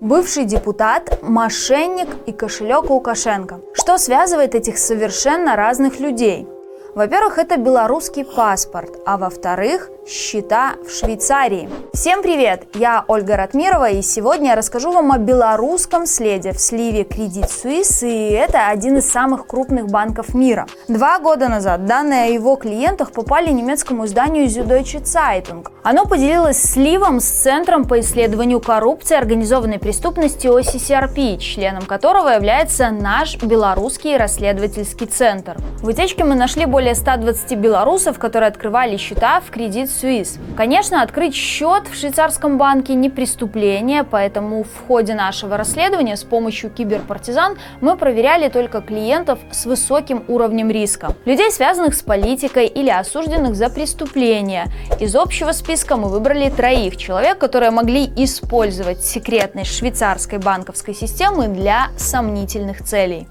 Бывший депутат, мошенник и кошелек Лукашенко. Что связывает этих совершенно разных людей? Во-первых, это белорусский паспорт, а во-вторых, счета в Швейцарии. Всем привет! Я Ольга Ратмирова, и сегодня я расскажу вам о белорусском следе в сливе Кредит Суисс, и это один из самых крупных банков мира. Два года назад данные о его клиентах попали немецкому изданию Süddeutsche Zeitung. Оно поделилось сливом с Центром по исследованию коррупции организованной преступности OCCRP, членом которого является наш белорусский расследовательский центр. В утечке мы нашли более 120 белорусов, которые открывали счета в кредит Suisse. Конечно, открыть счет в швейцарском банке не преступление, поэтому в ходе нашего расследования с помощью киберпартизан мы проверяли только клиентов с высоким уровнем риска. Людей, связанных с политикой или осужденных за преступления. Из общего списка мы выбрали троих человек, которые могли использовать секретность швейцарской банковской системы для сомнительных целей.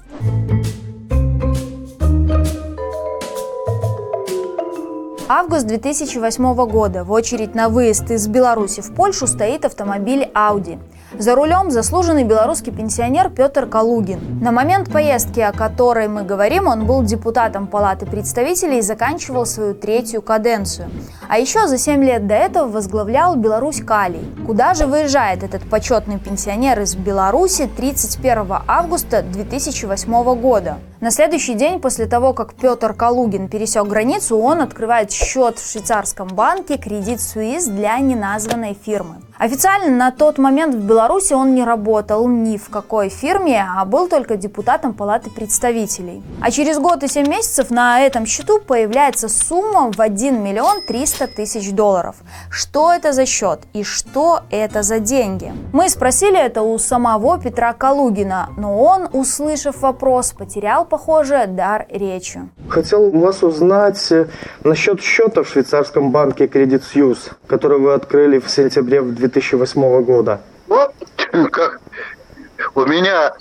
Август 2008 года. В очередь на выезд из Беларуси в Польшу стоит автомобиль Audi. За рулем заслуженный белорусский пенсионер Петр Калугин. На момент поездки, о которой мы говорим, он был депутатом Палаты представителей и заканчивал свою третью каденцию. А еще за 7 лет до этого возглавлял Беларусь Калий. Куда же выезжает этот почетный пенсионер из Беларуси 31 августа 2008 года? На следующий день после того, как Петр Калугин пересек границу, он открывает счет в швейцарском банке «Кредит Суис» для неназванной фирмы. Официально на тот момент в Беларуси он не работал ни в какой фирме, а был только депутатом Палаты представителей. А через год и 7 месяцев на этом счету появляется сумма в 1 миллион 300 тысяч долларов. Что это за счет и что это за деньги? Мы спросили это у самого Петра Калугина, но он, услышав вопрос, потерял, похоже, дар речи. Хотел у вас узнать э, насчет счета в швейцарском банке Credit Suisse, который вы открыли в сентябре в 2008 года. Вот как у меня...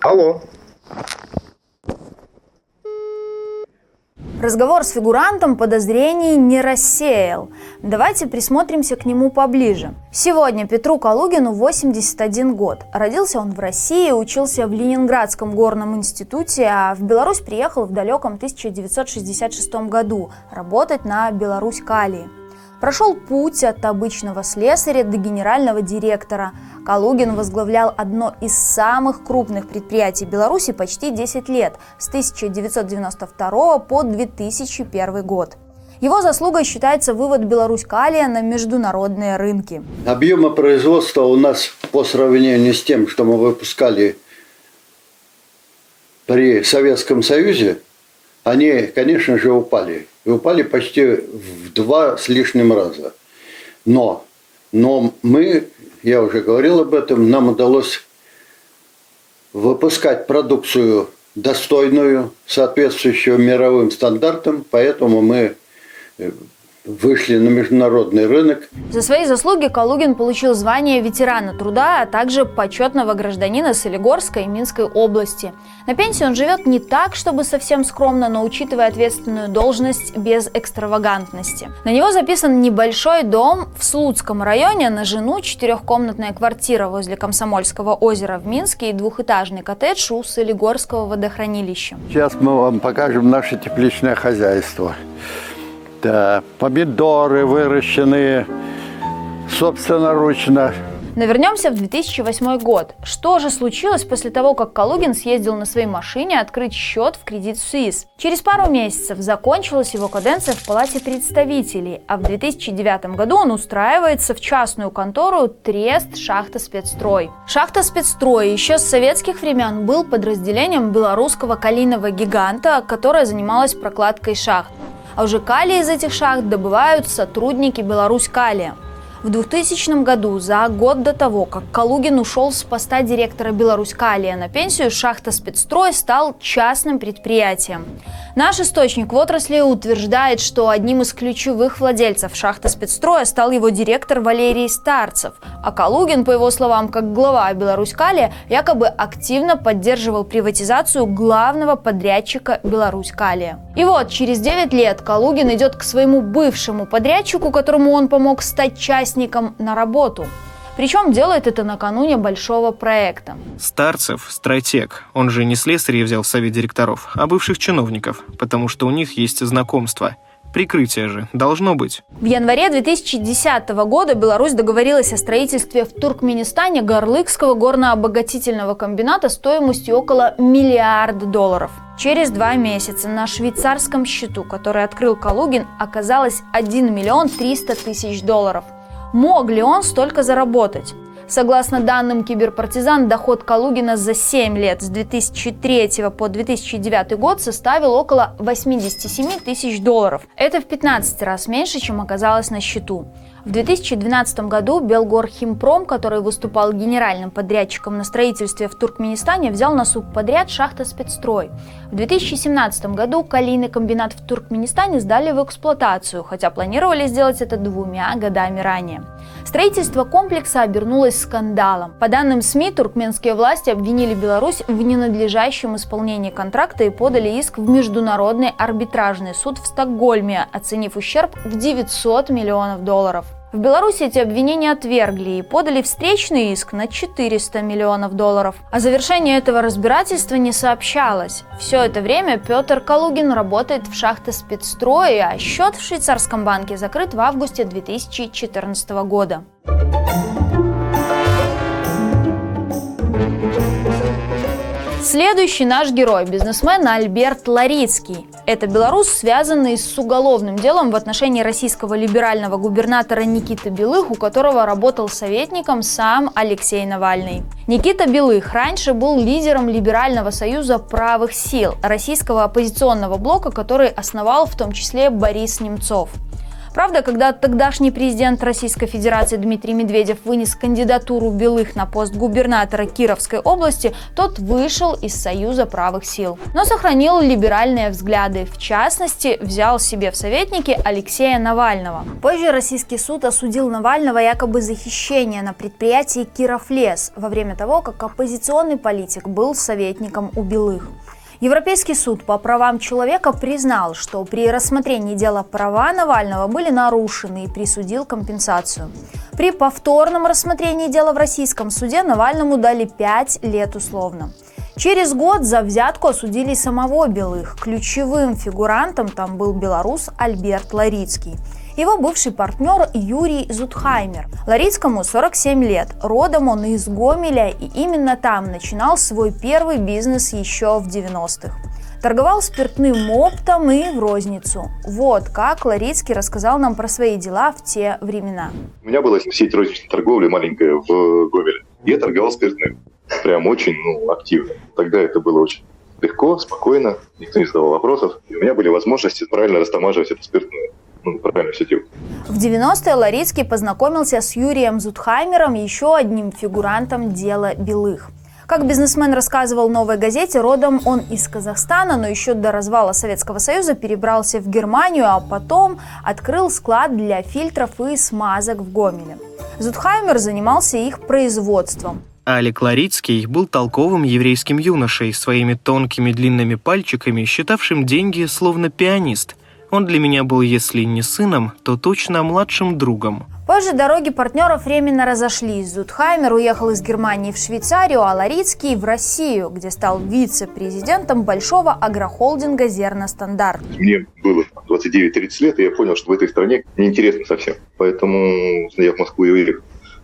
Алло. Разговор с фигурантом подозрений не рассеял. Давайте присмотримся к нему поближе. Сегодня Петру Калугину 81 год. Родился он в России, учился в Ленинградском горном институте, а в Беларусь приехал в далеком 1966 году работать на Беларусь Калии. Прошел путь от обычного слесаря до генерального директора. Калугин возглавлял одно из самых крупных предприятий Беларуси почти 10 лет, с 1992 по 2001 год. Его заслугой считается вывод Беларусь Калия на международные рынки. Объемы производства у нас по сравнению с тем, что мы выпускали при Советском Союзе, они, конечно же, упали. И упали почти в два с лишним раза. Но, но мы, я уже говорил об этом, нам удалось выпускать продукцию достойную, соответствующую мировым стандартам, поэтому мы э, вышли на международный рынок. За свои заслуги Калугин получил звание ветерана труда, а также почетного гражданина Солигорской и Минской области. На пенсии он живет не так, чтобы совсем скромно, но учитывая ответственную должность без экстравагантности. На него записан небольшой дом в Слуцком районе, на жену четырехкомнатная квартира возле Комсомольского озера в Минске и двухэтажный коттедж у Солигорского водохранилища. Сейчас мы вам покажем наше тепличное хозяйство. Помидоры выращенные собственноручно. Но вернемся в 2008 год. Что же случилось после того, как Калугин съездил на своей машине открыть счет в кредит Суис? Через пару месяцев закончилась его каденция в Палате представителей, а в 2009 году он устраивается в частную контору Трест Шахта Спецстрой. Шахта Спецстрой еще с советских времен был подразделением белорусского калийного гиганта, которая занималась прокладкой шахт а уже калий из этих шахт добывают сотрудники Беларусь Калия. В 2000 году, за год до того, как Калугин ушел с поста директора Беларусь Калия на пенсию, шахта спецстрой стал частным предприятием. Наш источник в отрасли утверждает, что одним из ключевых владельцев шахты спецстроя стал его директор Валерий Старцев, а Калугин, по его словам, как глава Беларусь Калия, якобы активно поддерживал приватизацию главного подрядчика Беларусь Калия. И вот, через 9 лет Калугин идет к своему бывшему подрядчику, которому он помог стать частником, на работу. Причем делает это накануне большого проекта. Старцев – стратег. Он же не слесарей взял в совет директоров, а бывших чиновников, потому что у них есть знакомство – Прикрытие же должно быть. В январе 2010 года Беларусь договорилась о строительстве в Туркменистане Горлыкского горно-обогатительного комбината стоимостью около миллиарда долларов. Через два месяца на швейцарском счету, который открыл Калугин, оказалось 1 миллион 300 тысяч долларов. Мог ли он столько заработать? Согласно данным киберпартизан, доход Калугина за 7 лет с 2003 по 2009 год составил около 87 тысяч долларов. Это в 15 раз меньше, чем оказалось на счету. В 2012 году Белгорхимпром, который выступал генеральным подрядчиком на строительстве в Туркменистане, взял на субподряд шахта «Спецстрой». В 2017 году калийный комбинат в Туркменистане сдали в эксплуатацию, хотя планировали сделать это двумя годами ранее. Строительство комплекса обернулось скандалом. По данным СМИ, туркменские власти обвинили Беларусь в ненадлежащем исполнении контракта и подали иск в Международный арбитражный суд в Стокгольме, оценив ущерб в 900 миллионов долларов. В Беларуси эти обвинения отвергли и подали встречный иск на 400 миллионов долларов. О завершении этого разбирательства не сообщалось. Все это время Петр Калугин работает в шахте спецстроя, а счет в швейцарском банке закрыт в августе 2014 года. Следующий наш герой – бизнесмен Альберт Ларицкий. Это белорус, связанный с уголовным делом в отношении российского либерального губернатора Никиты Белых, у которого работал советником сам Алексей Навальный. Никита Белых раньше был лидером Либерального союза правых сил, российского оппозиционного блока, который основал в том числе Борис Немцов. Правда, когда тогдашний президент Российской Федерации Дмитрий Медведев вынес кандидатуру Белых на пост губернатора Кировской области, тот вышел из Союза правых сил, но сохранил либеральные взгляды. В частности, взял себе в советники Алексея Навального. Позже российский суд осудил Навального якобы за хищение на предприятии Кировлес во время того, как оппозиционный политик был советником у Белых. Европейский суд по правам человека признал, что при рассмотрении дела права Навального были нарушены и присудил компенсацию. При повторном рассмотрении дела в российском суде Навальному дали 5 лет условно. Через год за взятку осудили самого Белых. Ключевым фигурантом там был белорус Альберт Ларицкий – его бывший партнер Юрий Зутхаймер. Ларицкому 47 лет, родом он из Гомеля и именно там начинал свой первый бизнес еще в 90-х. Торговал спиртным оптом и в розницу. Вот как Ларицкий рассказал нам про свои дела в те времена. У меня была сеть розничной торговли маленькая в Гомеле. Я торговал спиртным. Прям очень ну, активно. Тогда это было очень легко, спокойно, никто не задавал вопросов. И у меня были возможности правильно растамаживать это спиртное ну, правильно делают. В 90-е Ларицкий познакомился с Юрием Зутхаймером, еще одним фигурантом дела Белых. Как бизнесмен рассказывал «Новой газете», родом он из Казахстана, но еще до развала Советского Союза перебрался в Германию, а потом открыл склад для фильтров и смазок в Гомеле. Зутхаймер занимался их производством. Алик Ларицкий был толковым еврейским юношей, своими тонкими длинными пальчиками, считавшим деньги словно пианист – он для меня был, если не сыном, то точно младшим другом. Позже дороги партнеров временно разошлись. Зудхаймер уехал из Германии в Швейцарию, а Ларицкий в Россию, где стал вице-президентом большого агрохолдинга «Зерностандарт». Мне было 29-30 лет, и я понял, что в этой стране неинтересно совсем. Поэтому я в Москву и уехал.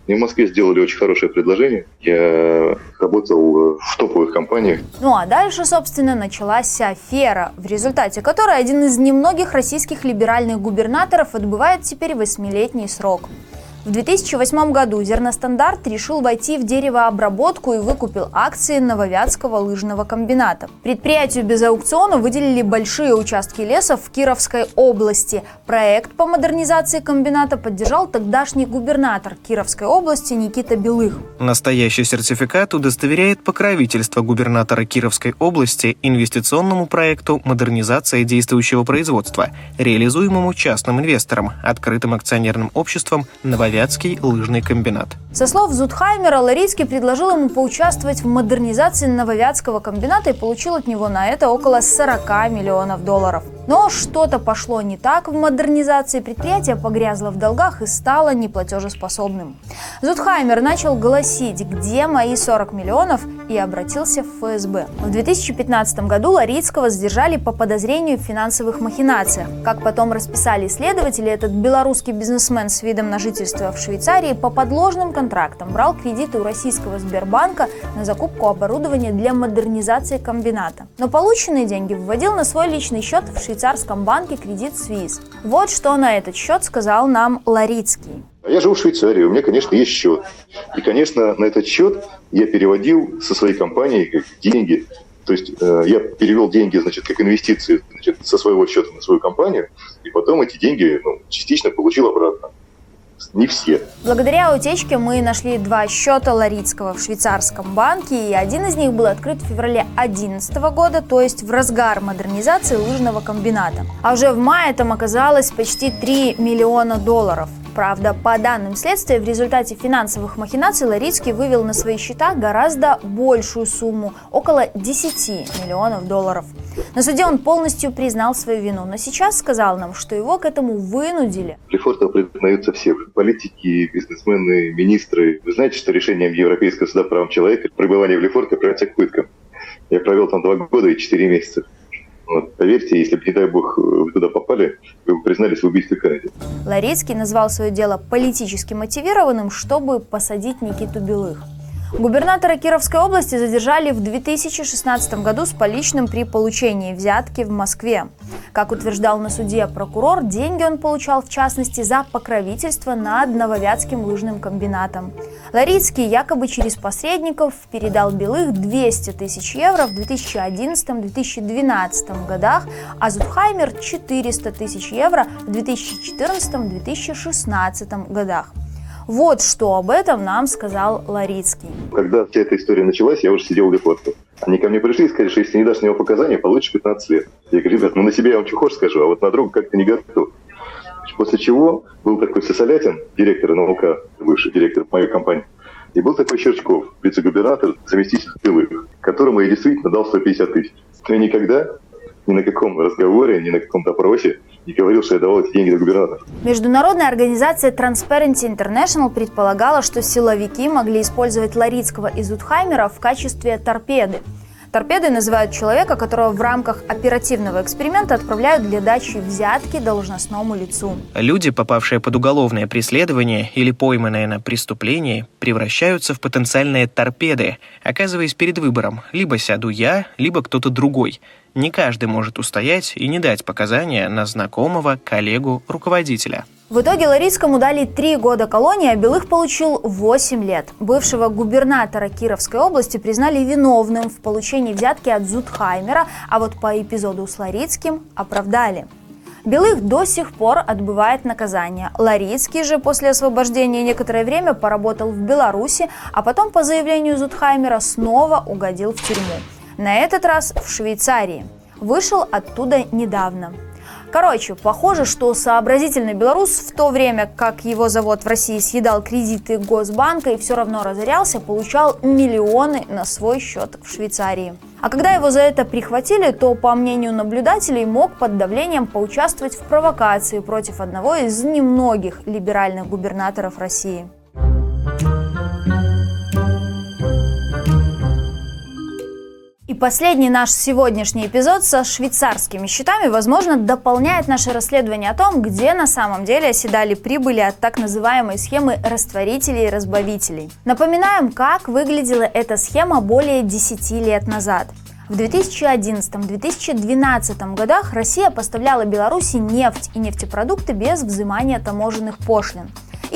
Мне в Москве сделали очень хорошее предложение. Я работал в топовых компаниях. Ну а дальше, собственно, началась афера, в результате которой один из немногих российских либеральных губернаторов отбывает теперь восьмилетний срок. В 2008 году Зерностандарт решил войти в деревообработку и выкупил акции Нововятского лыжного комбината. Предприятию без аукциона выделили большие участки леса в Кировской области. Проект по модернизации комбината поддержал тогдашний губернатор Кировской области Никита Белых. Настоящий сертификат удостоверяет покровительство губернатора Кировской области инвестиционному проекту модернизация действующего производства, реализуемому частным инвестором, открытым акционерным обществом «Нововятский лыжный комбинат». Со слов Зудхаймера, Ларицкий предложил ему поучаствовать в модернизации Нововятского комбината и получил от него на это около 40 миллионов долларов. Но что-то пошло не так в модернизации, предприятие погрязло в долгах и стало неплатежеспособным. Зудхаймер начал голосить, где мои 40 миллионов, и обратился в ФСБ. В 2015 году Ларицкого задержали по подозрению в финансовых махинациях. Как потом расписали исследователи, этот белорусский бизнесмен с видом на жительство в Швейцарии по подложным контрактам брал кредиты у российского Сбербанка на закупку оборудования для модернизации комбината. Но полученные деньги вводил на свой личный счет в швейцарском банке «Кредит Свиз». Вот что на этот счет сказал нам Ларицкий. Я живу в Швейцарии, у меня, конечно, есть счет. И, конечно, на этот счет я переводил со своей компании деньги. То есть э, я перевел деньги, значит, как инвестиции значит, со своего счета на свою компанию, и потом эти деньги ну, частично получил обратно. Не все. Благодаря утечке мы нашли два счета Ларицкого в швейцарском банке, и один из них был открыт в феврале 2011 года, то есть в разгар модернизации лыжного комбината. А уже в мае там оказалось почти 3 миллиона долларов. Правда, по данным следствия, в результате финансовых махинаций Ларицкий вывел на свои счета гораздо большую сумму – около 10 миллионов долларов. На суде он полностью признал свою вину, но сейчас сказал нам, что его к этому вынудили. Лефортово признаются все – политики, бизнесмены, министры. Вы знаете, что решением Европейского суда прав человека пребывание в Лефорте придется к пыткам. Я провел там два года и четыре месяца. Вот, поверьте, если бы, не дай бог, вы туда попали, вы бы признались в убийстве Кеннеди. Ларецкий назвал свое дело политически мотивированным, чтобы посадить Никиту Белых. Губернатора Кировской области задержали в 2016 году с поличным при получении взятки в Москве. Как утверждал на суде прокурор, деньги он получал в частности за покровительство над Нововятским лыжным комбинатом. Ларицкий якобы через посредников передал Белых 200 тысяч евро в 2011-2012 годах, а Зутхаймер 400 тысяч евро в 2014-2016 годах. Вот что об этом нам сказал Ларицкий. Когда вся эта история началась, я уже сидел в депорте. Они ко мне пришли и сказали, что если не дашь него показания, получишь 15 лет. Я говорю, ребят, ну на себя я вам что хочешь скажу, а вот на друга как-то не готов. После чего был такой Сосолятин, директор НЛК, бывший директор моей компании, и был такой Щерчков, вице-губернатор, заместитель Белых, которому я действительно дал 150 тысяч. Но я никогда ни на каком разговоре, ни на каком допросе не говорил, что я давал эти деньги на губернатора. Международная организация Transparency International предполагала, что силовики могли использовать Ларицкого и Зутхаймера в качестве торпеды. Торпедой называют человека, которого в рамках оперативного эксперимента отправляют для дачи взятки должностному лицу. Люди, попавшие под уголовное преследование или пойманные на преступлении, превращаются в потенциальные торпеды, оказываясь перед выбором «либо сяду я, либо кто-то другой», не каждый может устоять и не дать показания на знакомого, коллегу, руководителя. В итоге Ларицкому дали три года колонии, а Белых получил 8 лет. Бывшего губернатора Кировской области признали виновным в получении взятки от Зудхаймера, а вот по эпизоду с Ларицким оправдали. Белых до сих пор отбывает наказание. Ларицкий же после освобождения некоторое время поработал в Беларуси, а потом по заявлению Зудхаймера снова угодил в тюрьму. На этот раз в Швейцарии. Вышел оттуда недавно. Короче, похоже, что сообразительный белорус в то время, как его завод в России съедал кредиты Госбанка и все равно разорялся, получал миллионы на свой счет в Швейцарии. А когда его за это прихватили, то, по мнению наблюдателей, мог под давлением поучаствовать в провокации против одного из немногих либеральных губернаторов России. Последний наш сегодняшний эпизод со швейцарскими счетами, возможно, дополняет наше расследование о том, где на самом деле оседали прибыли от так называемой схемы растворителей и разбавителей. Напоминаем, как выглядела эта схема более 10 лет назад. В 2011-2012 годах Россия поставляла Беларуси нефть и нефтепродукты без взимания таможенных пошлин.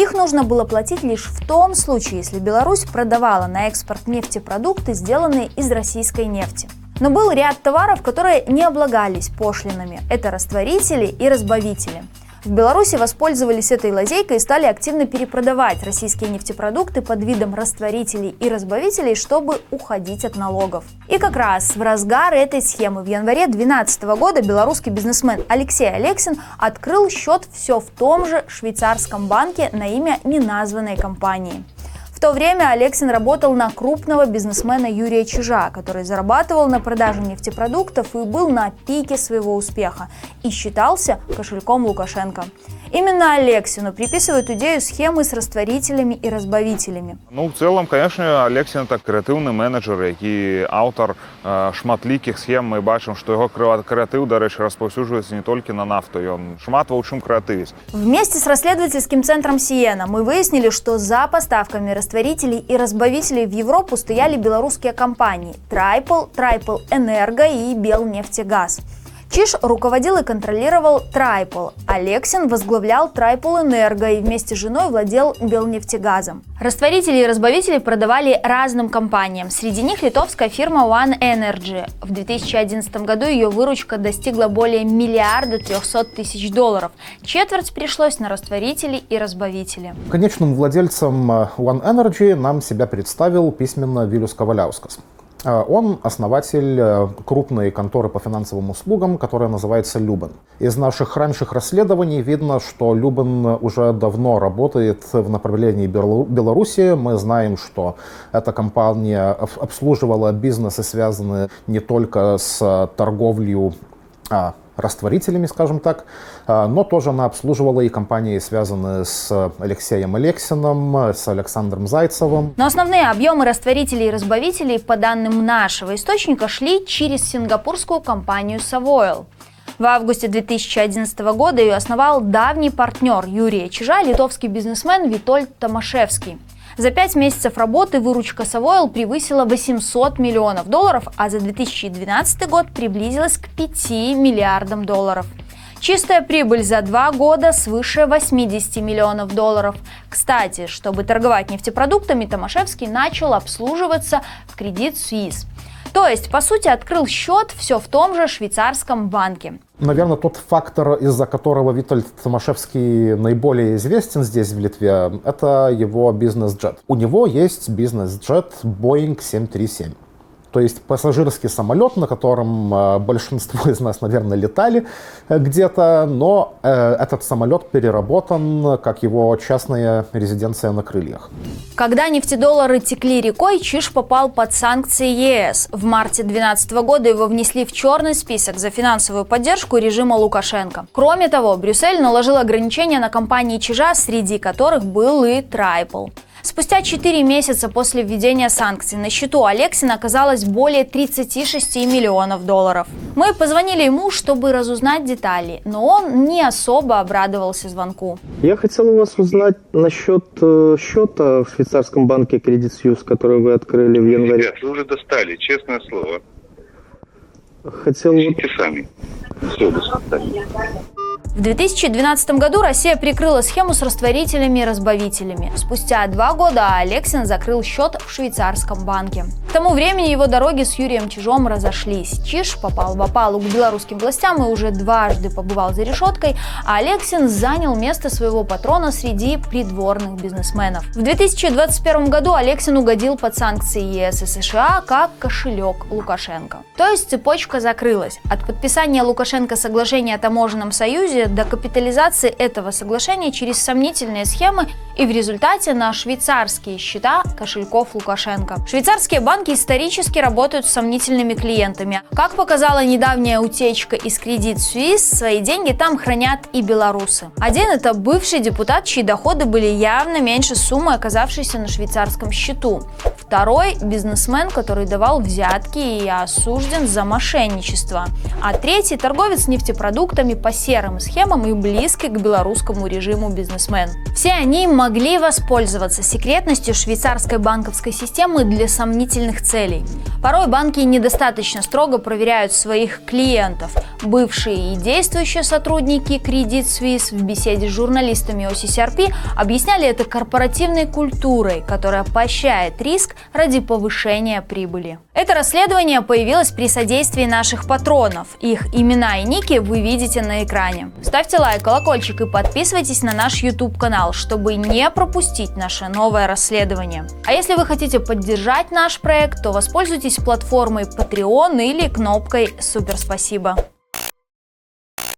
Их нужно было платить лишь в том случае, если Беларусь продавала на экспорт нефтепродукты, сделанные из российской нефти. Но был ряд товаров, которые не облагались пошлинами. Это растворители и разбавители. В Беларуси воспользовались этой лазейкой и стали активно перепродавать российские нефтепродукты под видом растворителей и разбавителей, чтобы уходить от налогов. И как раз в разгар этой схемы в январе 2012 года белорусский бизнесмен Алексей Алексин открыл счет все в том же швейцарском банке на имя неназванной компании то время Алексин работал на крупного бизнесмена Юрия Чижа, который зарабатывал на продаже нефтепродуктов и был на пике своего успеха и считался кошельком Лукашенко. Именно Алексину приписывают идею схемы с растворителями и разбавителями. Ну, в цілому, звісно, Алексін – це креативний менеджер, який автор е, шматліких схем. Ми бачимо, що його креа- креатив, до речі, розповсюджується не тільки на нафту. Він шмат в чим креативість. Вместе с расследовательским центром Сиена мы выяснили, что за поставками растворителей и разбавителей в Европу стояли белорусские компании Трайпл, Трайпл Энерго и Белнефтегаз. Чиш руководил и контролировал Трайпл. Алексин возглавлял Трайпл Энерго и вместе с женой владел Белнефтегазом. Растворители и разбавители продавали разным компаниям. Среди них литовская фирма One Energy. В 2011 году ее выручка достигла более миллиарда трехсот тысяч долларов. Четверть пришлось на растворители и разбавители. Конечным владельцем э, One Energy нам себя представил письменно Вилюс Коваляускас. Э, Он основатель э, крупной конторы по финансовым услугам, которая называется Любен. Из наших раньших расследований видно, что Любен уже давно работает в направлении Беларуси. Мы знаем, что эта компания об- обслуживала бизнесы, связанные не только с торговлей а, растворителями, скажем так, а, но тоже она обслуживала и компании, связанные с Алексеем Алексиным, с Александром Зайцевым. Но основные объемы растворителей и разбавителей, по данным нашего источника, шли через сингапурскую компанию Savoil. В августе 2011 года ее основал давний партнер Юрия Чижа, литовский бизнесмен Витольд Томашевский. За пять месяцев работы выручка Savoil превысила 800 миллионов долларов, а за 2012 год приблизилась к 5 миллиардам долларов. Чистая прибыль за два года свыше 80 миллионов долларов. Кстати, чтобы торговать нефтепродуктами, Томашевский начал обслуживаться в кредит Suisse. То есть, по сути, открыл счет все в том же швейцарском банке. Наверное, тот фактор, из-за которого Витальд Томашевский наиболее известен здесь, в Литве, это его бизнес-джет. У него есть бизнес-джет Boeing 737. То есть пассажирский самолет, на котором э, большинство из нас, наверное, летали э, где-то, но э, этот самолет переработан как его частная резиденция на крыльях. Когда нефтедоллары текли рекой, Чиш попал под санкции ЕС. В марте 2012 года его внесли в черный список за финансовую поддержку режима Лукашенко. Кроме того, Брюссель наложил ограничения на компании Чижа, среди которых был и Трайпл. Спустя 4 месяца после введения санкций на счету Алексина оказалось более 36 миллионов долларов. Мы позвонили ему, чтобы разузнать детали, но он не особо обрадовался звонку. Я хотел у вас узнать насчет э, счета в швейцарском банке Credit Suisse, который вы открыли в январе. Ребят, вы уже достали, честное слово. Хотел вот Идите сами. Все, до свидания. В 2012 году Россия прикрыла схему с растворителями и разбавителями. Спустя два года Алексин закрыл счет в швейцарском банке. К тому времени его дороги с Юрием Чижом разошлись. Чиж попал в опалу к белорусским властям и уже дважды побывал за решеткой, а Алексин занял место своего патрона среди придворных бизнесменов. В 2021 году Алексин угодил под санкции ЕС и США как кошелек Лукашенко. То есть цепочка закрылась. От подписания Лукашенко соглашения о таможенном союзе до капитализации этого соглашения через сомнительные схемы и в результате на швейцарские счета кошельков Лукашенко. Швейцарские банки исторически работают с сомнительными клиентами. Как показала недавняя утечка из Credit Suisse, свои деньги там хранят и белорусы. Один это бывший депутат, чьи доходы были явно меньше суммы, оказавшейся на швейцарском счету. Второй – бизнесмен, который давал взятки и осужден за мошенничество. А третий – торговец нефтепродуктами по серым схемам и близкий к белорусскому режиму бизнесмен. Все они могли воспользоваться секретностью швейцарской банковской системы для сомнительных целей. Порой банки недостаточно строго проверяют своих клиентов. Бывшие и действующие сотрудники Credit Suisse в беседе с журналистами OCCRP объясняли это корпоративной культурой, которая поощряет риск ради повышения прибыли. Это расследование появилось при содействии наших патронов. Их имена и ники вы видите на экране. Ставьте лайк, колокольчик и подписывайтесь на наш YouTube канал, чтобы не пропустить наше новое расследование. А если вы хотите поддержать наш проект, то воспользуйтесь платформой Patreon или кнопкой Супер спасибо.